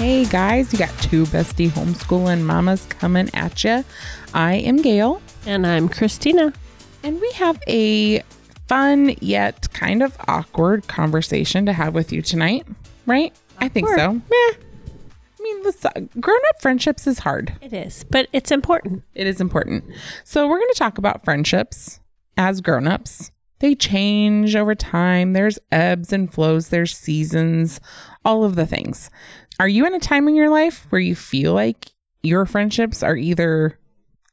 Hey guys, you got two bestie homeschooling mamas coming at you. I am Gail, And I'm Christina. and we have a fun yet kind of awkward conversation to have with you tonight, right? I think so. Awkward. Meh. I mean, listen, grown up friendships is hard. It is, but it's important. It is important. So, we're going to talk about friendships as grown ups. They change over time. There's ebbs and flows, there's seasons, all of the things. Are you in a time in your life where you feel like your friendships are either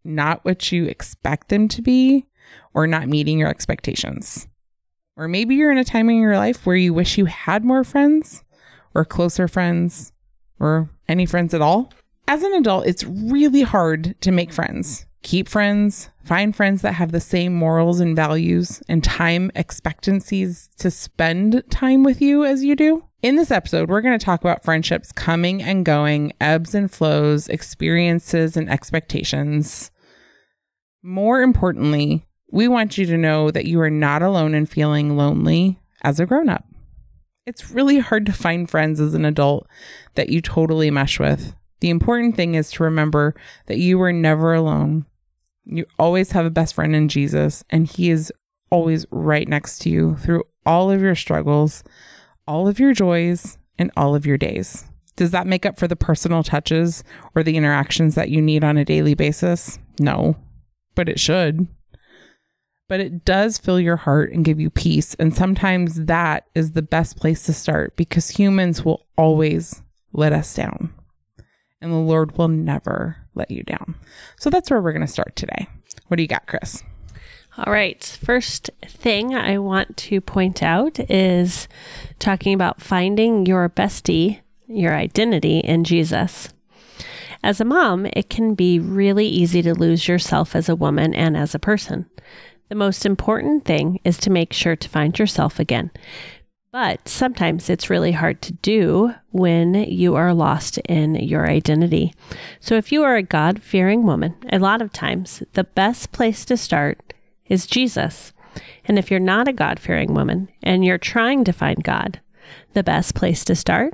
not what you expect them to be or not meeting your expectations? Or maybe you're in a time in your life where you wish you had more friends or closer friends or any friends at all? As an adult, it's really hard to make friends, keep friends, find friends that have the same morals and values and time expectancies to spend time with you as you do. In this episode, we're going to talk about friendships coming and going, ebbs and flows, experiences and expectations. More importantly, we want you to know that you are not alone in feeling lonely as a grown up. It's really hard to find friends as an adult that you totally mesh with. The important thing is to remember that you are never alone. You always have a best friend in Jesus, and He is always right next to you through all of your struggles, all of your joys, and all of your days. Does that make up for the personal touches or the interactions that you need on a daily basis? No, but it should. But it does fill your heart and give you peace. And sometimes that is the best place to start because humans will always let us down and the Lord will never let you down. So that's where we're going to start today. What do you got, Chris? All right. First thing I want to point out is talking about finding your bestie, your identity in Jesus. As a mom, it can be really easy to lose yourself as a woman and as a person. The most important thing is to make sure to find yourself again. But sometimes it's really hard to do when you are lost in your identity. So, if you are a God fearing woman, a lot of times the best place to start is Jesus. And if you're not a God fearing woman and you're trying to find God, the best place to start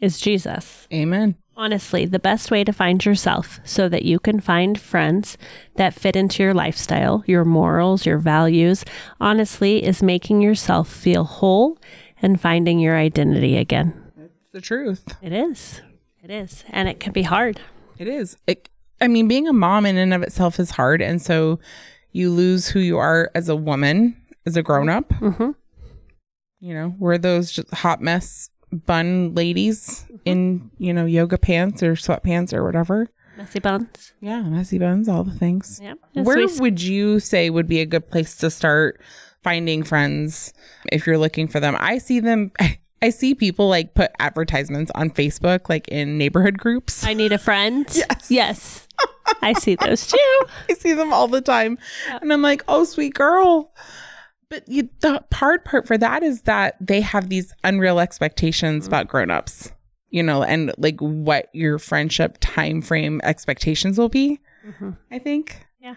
is Jesus. Amen. Honestly, the best way to find yourself so that you can find friends that fit into your lifestyle, your morals, your values, honestly, is making yourself feel whole and finding your identity again. It's the truth. It is. It is. And it can be hard. It is. It, I mean, being a mom in and of itself is hard. And so you lose who you are as a woman, as a grown up. hmm You know, we're those just hot mess bun ladies in, you know, yoga pants or sweatpants or whatever. Messy buns. Yeah, messy buns, all the things. Yep. Where Sweet- would you say would be a good place to start finding friends if you're looking for them? I see them. I see people like put advertisements on Facebook, like in neighborhood groups. I need a friend. Yes. Yes. I see those too. I see them all the time, and I'm like, "Oh, sweet girl." But you, the hard part for that is that they have these unreal expectations about grown-ups, you know, and like what your friendship time frame expectations will be. Mhm. I think. Yeah.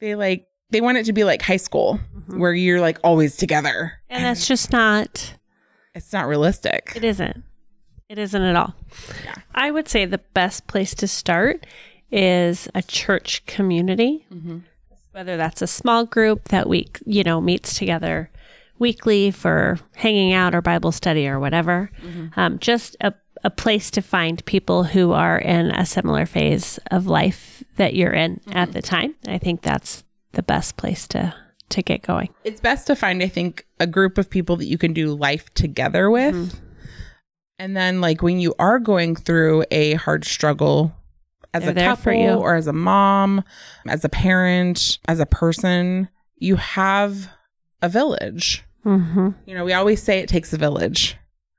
They like they want it to be like high school where you're like always together. And that's just not, It's not realistic. it isn't. It isn't at all. Yeah. I would say the best place to start is a church community, Mhm. Whether that's a small group that we, you know, meets together weekly for hanging out or Bible study or whatever. Um, just a, a place to find people who are in a similar phase of life that you're in at the time. I think that's the best place to to get going. It's best to find, I think, a group of people that you can do life together with. Mm-hmm. And then like when you are going through a hard struggle as They're a couple or as a mom, as a parent, as a person, you have a village. Mm-hmm. You know, we always say it takes a village,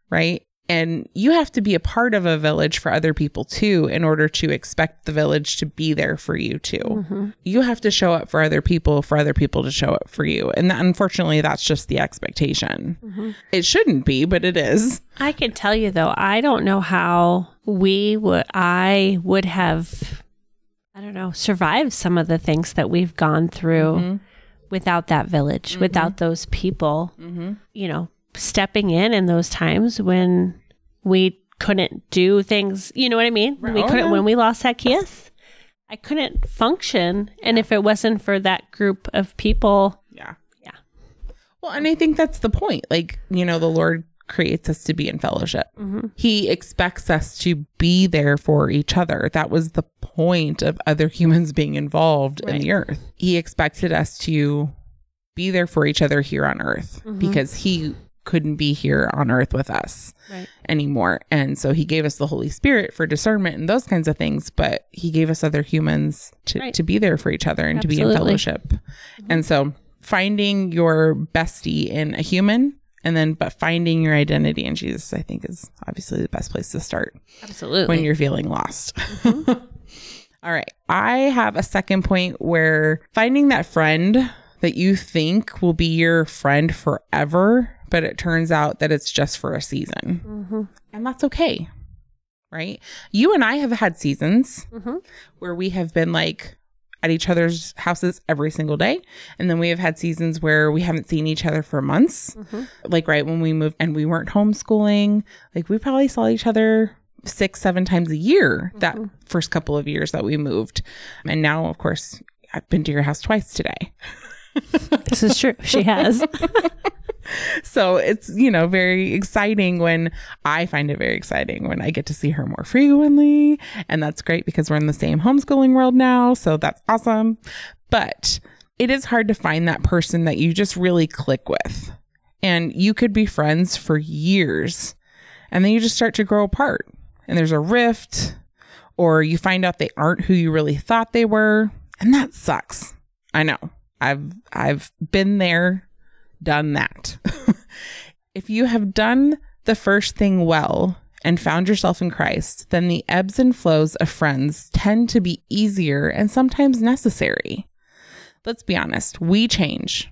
right? And you have to be a part of a village for other people too, in order to expect the village to be there for you too. Mm-hmm. You have to show up for other people for other people to show up for you. And that, unfortunately, that's just the expectation. Mm-hmm. It shouldn't be, but it is. I can tell you though, I don't know how we would I would have I don't know, survived some of the things that we've gone through Mhm. without that village, without those people, Mm-hmm. you know, stepping in in those times when we couldn't do things. You know what I mean? Right. We Oh, couldn't yeah. when we lost Zacchaeus. I couldn't function, and if it wasn't for that group of people, Yeah. Yeah. Well, and I think that's the point. Like, you know, the Lord creates us to be in fellowship. Mm-hmm. He expects us to be there for each other. That was the point of other humans being involved in the earth. He expected us to be there for each other here on earth mm-hmm. because he couldn't be here on earth with us Right. anymore. And so he gave us the Holy Spirit for discernment and those kinds of things, but he gave us other humans to, Right. to be there for each other and to be in Absolutely. fellowship. Mm-hmm. And so finding your bestie in a human and then but finding your identity in Jesus, I think is obviously the best place to start absolutely. when you're feeling lost. All right. I have a second point where finding that friend that you think will be your friend forever, but it turns out that it's just for a season. Mhm. And that's okay. Right? You and I have had seasons Mhm. where we have been like at each other's houses every single day. And then we have had seasons where we haven't seen each other for months. Mhm. Like right when we moved and we weren't homeschooling, like we probably saw each other six, seven times a year that first couple of years that we moved. And now, of course, I've been to your house twice today. This is true. She has. So it's, you know, very exciting when I find it very exciting when I get to see her more frequently. And that's great because we're in the same homeschooling world now. So that's awesome. But it is hard to find that person that you just really click with. And you could be friends for years and then you just start to grow apart and there's a rift or you find out they aren't who you really thought they were. And that sucks. I know. I've I've been there done that. if you have done the first thing well and found yourself in Christ, then the ebbs and flows of friends tend to be easier and sometimes necessary. Let's be honest, we change.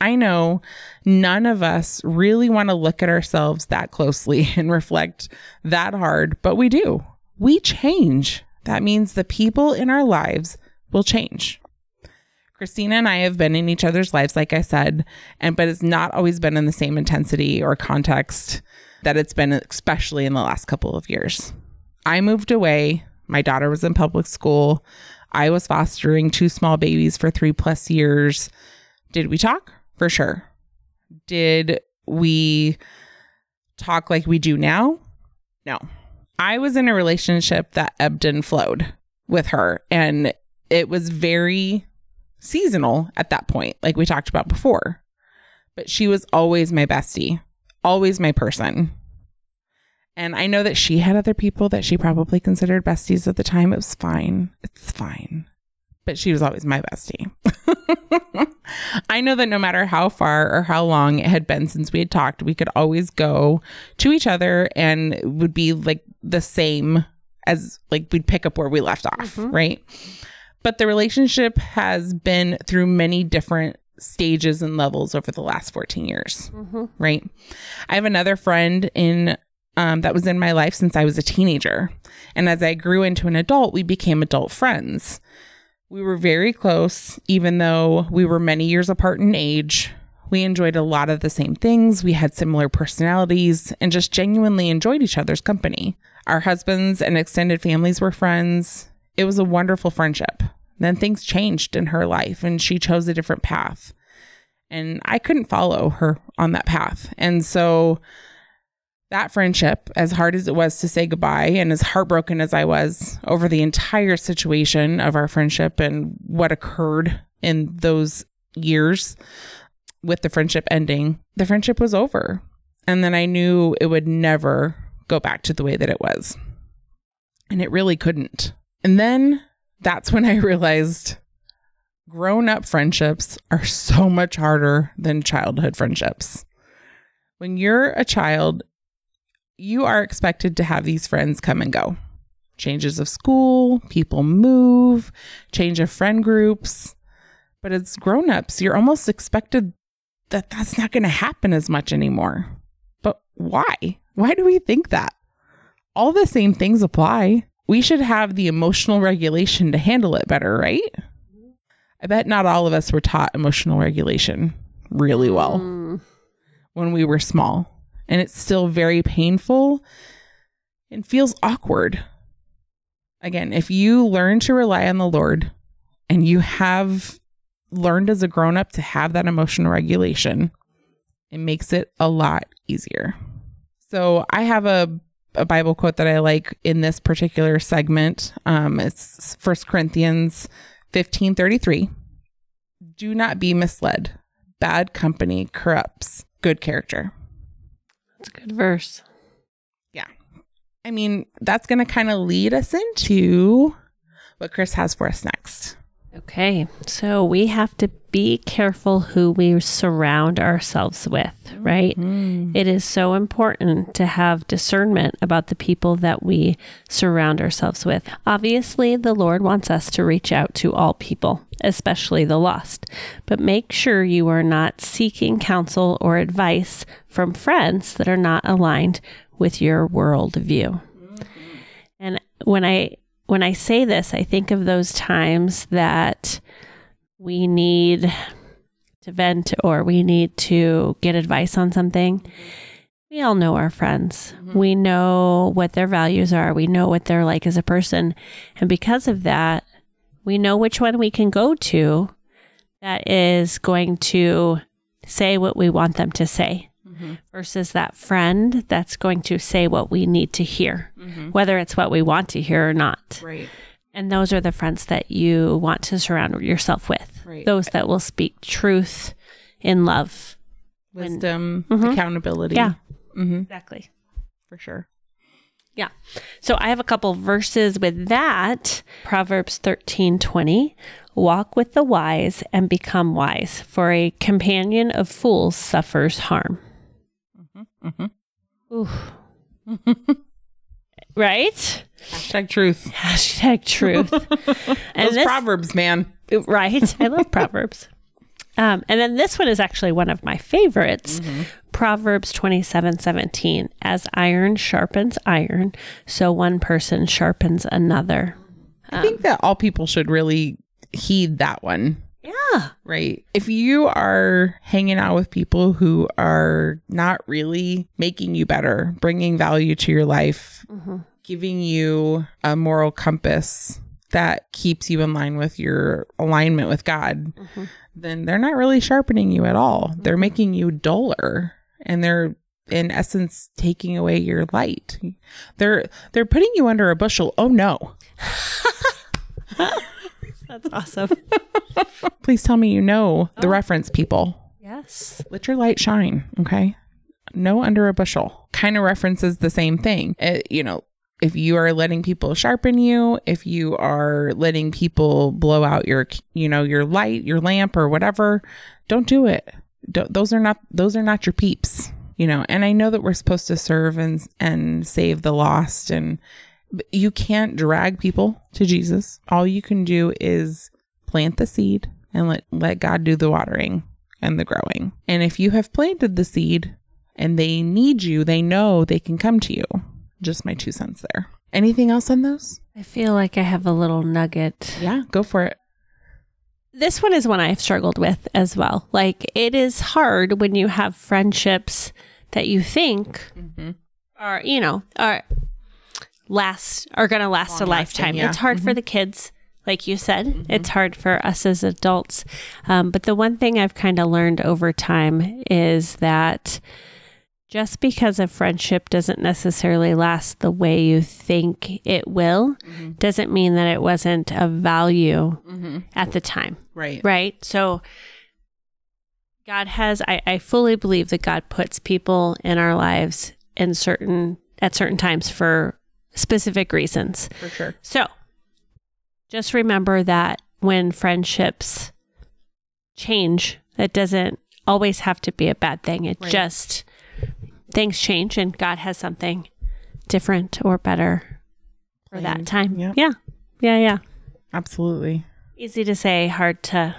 I know none of us really want to look at ourselves that closely and reflect that hard, but we do. We change. That means the people in our lives will change. Christina and I have been in each other's lives, like I said, and but it's not always been in the same intensity or context that it's been, especially in the last couple of years. I moved away. My daughter was in public school. I was fostering two small babies for three plus years. Did we talk? For sure. Did we talk like we do now? No. I was in a relationship that ebbed and flowed with her, and it was very seasonal at that point, like we talked about before. But she was always my bestie, always my person. And I know that she had other people that she probably considered besties at the time. It was fine. It's fine. But she was always my bestie. I know that no matter how far or how long it had been since we had talked, we could always go to each other and it would be like the same as like we'd pick up where we left off, mm-hmm. right? But the relationship has been through many different stages and levels over the last 14 years, right? I have another friend in um, that was in my life since I was a teenager. And as I grew into an adult, we became adult friends. We were very close, even though we were many years apart in age. We enjoyed a lot of the same things. We had similar personalities and just genuinely enjoyed each other's company. Our husbands and extended families were friends. It was a wonderful friendship. Then things changed in her life and she chose a different path. And I couldn't follow her on that path. And so that friendship, as hard as it was to say goodbye and as heartbroken as I was over the entire situation of our friendship and what occurred in those years with the friendship ending, the friendship was over. And then I knew it would never go back to the way that it was. And it really couldn't. And then that's when I realized grown up friendships are so much harder than childhood friendships. When you're a child, you are expected to have these friends come and go. Changes of school, people move, change of friend groups. But as grown ups, you're almost expected that that's not going to happen as much anymore. But why? Why do we think that? All the same things apply. We should have the emotional regulation to handle it better, right? I bet not all of us were taught emotional regulation really well Mm, when we were small. And it's still very painful and feels awkward. Again, if you learn to rely on the Lord and you have learned as a grown up to have that emotional regulation, it makes it a lot easier. So I have a, a Bible quote that I like in this particular segment. Um, it's First Corinthians fifteen thirty three. Do not be misled. Bad company corrupts good character. That's a good verse. Yeah. I mean, that's going to kind of lead us into what Chris has for us next. Okay, so we have to be careful who we surround ourselves with, right? Mm. It is so important to have discernment about the people that we surround ourselves with. Obviously, the Lord wants us to reach out to all people, especially the lost, but make sure you are not seeking counsel or advice from friends that are not aligned with your worldview. And when I when I say this, I think of those times that we need to vent or we need to get advice on something. We all know our friends. Mm-hmm. We know what their values are. We know what they're like as a person. And because of that, we know which one we can go to that is going to say what we want them to say versus that friend that's going to say what we need to hear, whether it's what we want to hear or not. Right. And those are the friends that you want to surround yourself with. Right. Those that will speak truth in love. When- Wisdom, Mhm. accountability. Yeah. hmm Exactly. for sure. Yeah. So I have a couple verses with that. Proverbs 13 20. Walk with the wise and become wise, for a companion of fools suffers harm. Mhm. Ooh. right? Hashtag truth. Hashtag truth. and Those this, proverbs, man. right? I love Proverbs. Um, and then this one is actually one of my favorites. Proverbs twenty seven seventeen. As iron sharpens iron, so one person sharpens another. I think that all people should really heed that one. Yeah. Right. If you are hanging out with people who are not really making you better, bringing value to your life, mm-hmm. giving you a moral compass that keeps you in line with your alignment with God, mm-hmm. then they're not really sharpening you at all. They're mm-hmm. making you duller and they're in essence taking away your light. They're they're putting you under a bushel. Oh no. That's awesome. Please tell me you know the reference people. yes. let your light shine okay no under a bushel kind of references the same thing Uh, you know if you are letting people sharpen you if you are letting people blow out your you know your light your lamp or whatever don't do it don't, those are not those are not your peeps you know and i know that we're supposed to serve and and save the lost and you can't drag people to jesus all you can do is plant the seed and let let god do the watering and the growing. And if you have planted the seed and they need you, they know they can come to you. Just my two cents there. Anything else on those? I feel like I have a little nugget. Yeah, go for it. This one is one I've struggled with as well. Like it is hard when you have friendships that you think mm-hmm. are, you know, are last are going to last a Long-lasting, lifetime. yeah. It's hard for the mm-hmm. kids, like you said. Mm-hmm. It's hard for us as adults. Um, but the one thing I've kind of learned over time is that just because a friendship doesn't necessarily last the way you think it will, mm-hmm. doesn't mean that it wasn't of value at the time Right. right? So God has I, I fully believe that God puts people in our lives in certain at certain times for specific reasons. For sure. So just remember that when friendships change, it doesn't always have to be a bad thing. It Right. just things change and God has something different or better for that time. Yep. Yeah. Yeah, yeah. Absolutely. Easy to say, hard to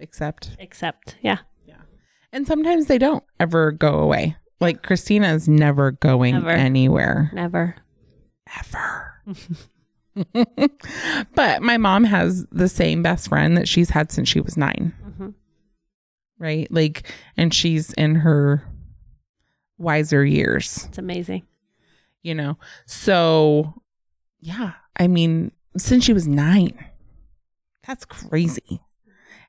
Accept. accept. Yeah. Yeah. And sometimes they don't ever go away. Like Christina is never going Never. anywhere. Never. Ever. but my mom has the same best friend that she's had since she was 9 Mhm. Right? Like, and she's in her wiser years. It's amazing. you know? So, yeah, I mean, since she was nine, that's crazy.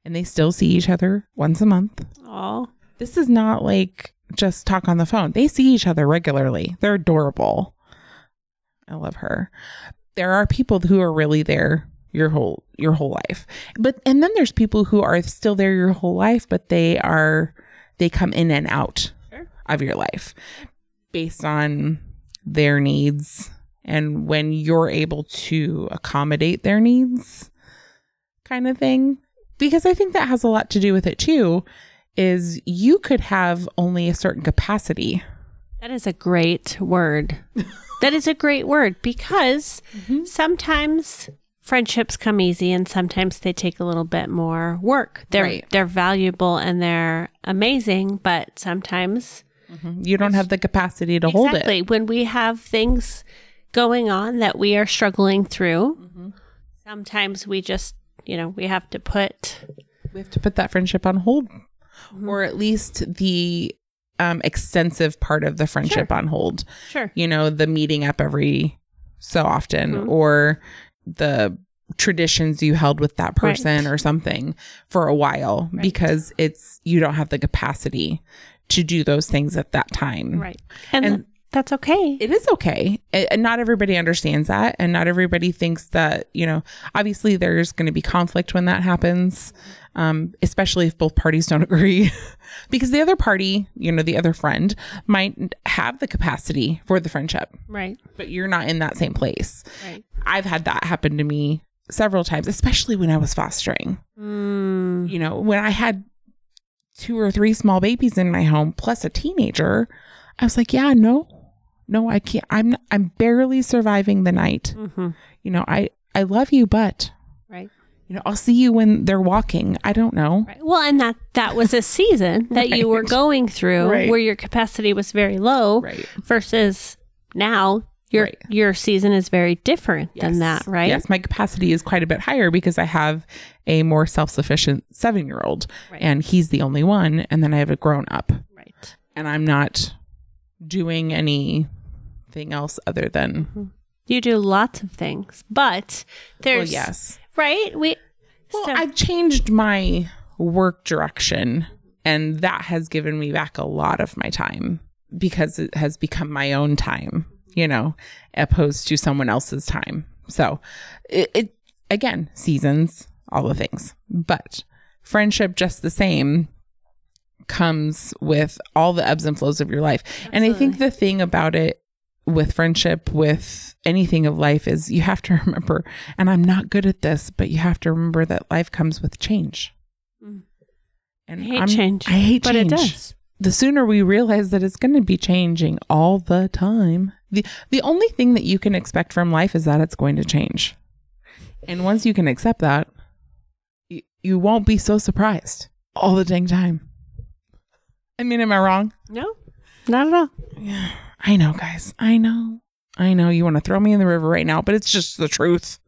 And they still see each other once a month. Oh, This is not like just talk on the phone. They see each other regularly. They're adorable. I love her. There are people who are really there your whole your whole life. But and then there's people who are still there your whole life, but they are they come in and out Sure. of your life based on their needs and when you're able to accommodate their needs kind of thing because I think that has a lot to do with it too is you could have only a certain capacity. that is a great word. that is a great word because Mm-hmm. sometimes friendships come easy and sometimes they take a little bit more work. They're Right. they're valuable and they're amazing, but sometimes You don't have the capacity to hold it. exactly when we have things going on that we are struggling through, Mm-hmm. sometimes we just, you know, we have to put We have to put that friendship on hold or at least the um, extensive part of the friendship on hold. sure. You know, the meeting up every so often or the traditions you held with that person Right. or something for a while because it's you don't have the capacity to do those things at that time. Right. And, And- that's okay. it is okay. And not everybody understands that. And not everybody thinks that, you know, obviously there's going to be conflict when that happens, um, especially if both parties don't agree. because the other party, you know, the other friend might have the capacity for the friendship, right. but you're not in that same place. Right. I've had that happen to me several times, especially when I was fostering. Mm, You know, when I had two or three small babies in my home plus a teenager, I was like, yeah, no. No, I can't. I'm I'm barely surviving the night. mhm. You know, I I love you, but Right. you know, I'll see you when they're walking. I don't know. Right. Well, and that that was a season that you were going through Right. where your capacity was very low Right. versus now your Right. your season is very different than that, right? Yes, my capacity is quite a bit higher because I have a more self-sufficient 7-year-old Right. and he's the only one and then I have a grown up Right. and I'm not doing anything else other than mm-hmm. You do lots of things, but well, there's yes. right. We Well, so- I've changed my work direction, and that has given me back a lot of my time because it has become my own time, you know, opposed to someone else's time. So, it, it again, seasons, all the things, but friendship, just the same, comes with all the ebbs and flows of your life. And I think the thing about it with friendship, with anything of life, is you have to remember, and I'm not good at this, but you have to remember that life comes with change. Mm. And I hate I'm- change, I hate but change. it does. The sooner we realize that it's going to be changing all the time, the the only thing that you can expect from life is that it's going to change. And once you can accept that, you, you won't be so surprised all the dang time. I mean, am I wrong? No, not at all. I know, guys. I know. I know you want to throw me in the river right now, but it's just the truth.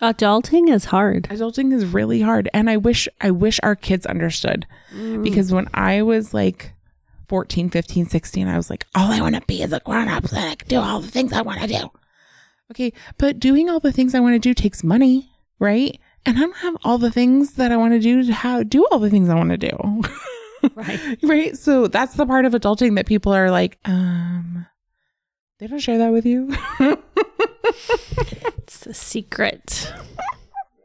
Adulting is hard. Adulting is really hard, and I wish I wish our kids understood mm. because when I was like 14, 15, 16, I was like, all I want to be is a grown up and I can do all the things I want to do. Okay, but doing all the things I want to do takes money, right? And I don't have all the things that I want to do to how do all the things I want to do. Right. right? So that's the part of adulting that people are like, um, they don't share that with you. It's a secret.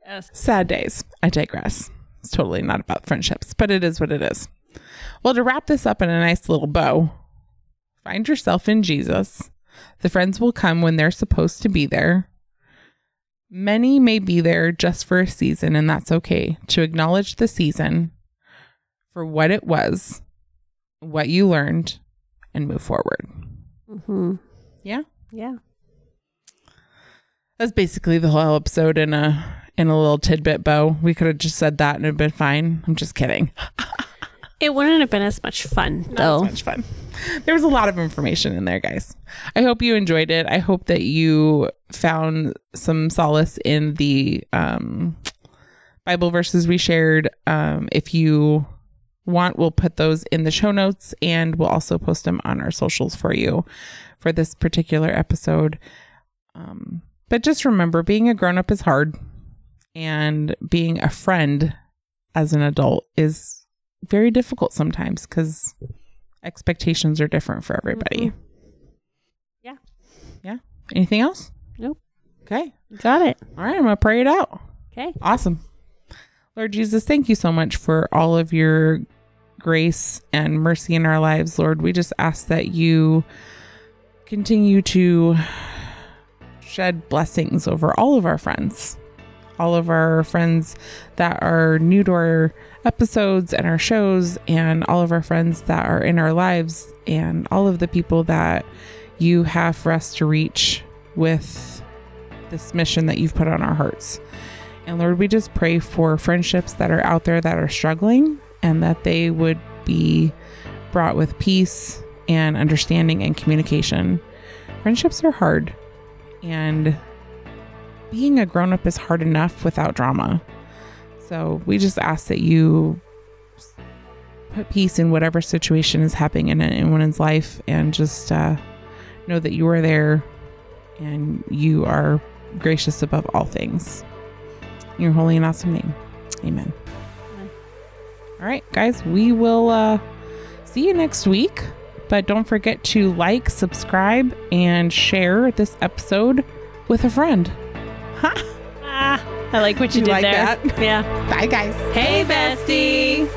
Yes. Sad days. I digress. It's totally not about friendships, but it is what it is. Well, to wrap this up in a nice little bow, find yourself in Jesus. The friends will come when they're supposed to be there. Many may be there just for a season, and that's okay. To acknowledge the season for what it was, what you learned, and move forward. Mm-hmm. Yeah. Yeah. That's basically the whole episode in a in a little tidbit bow. We could have just said that and it'd been fine. I'm just kidding. It wouldn't have been as much fun Not though. as much fun. There was a lot of information in there, guys. I hope you enjoyed it. I hope that you found some solace in the um, Bible verses we shared. Um, if you want, we'll put those in the show notes and we'll also post them on our socials for you for this particular episode. Um, but just remember being a grown up is hard, and being a friend as an adult is very difficult sometimes because expectations are different for everybody. Mhm. Yeah. Yeah. Anything else? Nope. Okay. Got it. All right. I'm going to pray it out. Okay. Awesome. Lord Jesus, thank you so much for all of your grace and mercy in our lives, Lord. We just ask that you continue to shed blessings over all of our friends, all of our friends that are new to our episodes and our shows, and all of our friends that are in our lives, and all of the people that you have for us to reach with this mission that you've put on our hearts. And Lord, we just pray for friendships that are out there that are struggling and that they would be brought with peace and understanding and communication. Friendships are hard, and being a grown up is hard enough without drama. So we just ask that you put peace in whatever situation is happening in anyone's life and just uh, know that you are there and you are gracious above all things. In your holy and awesome name. Amen. All right, guys, we will uh, see you next week. But don't forget to like, subscribe, and share this episode with a friend. Ha! Ah, I like what you, You did like there. that? Yeah. Bye, guys. Hey, bestie.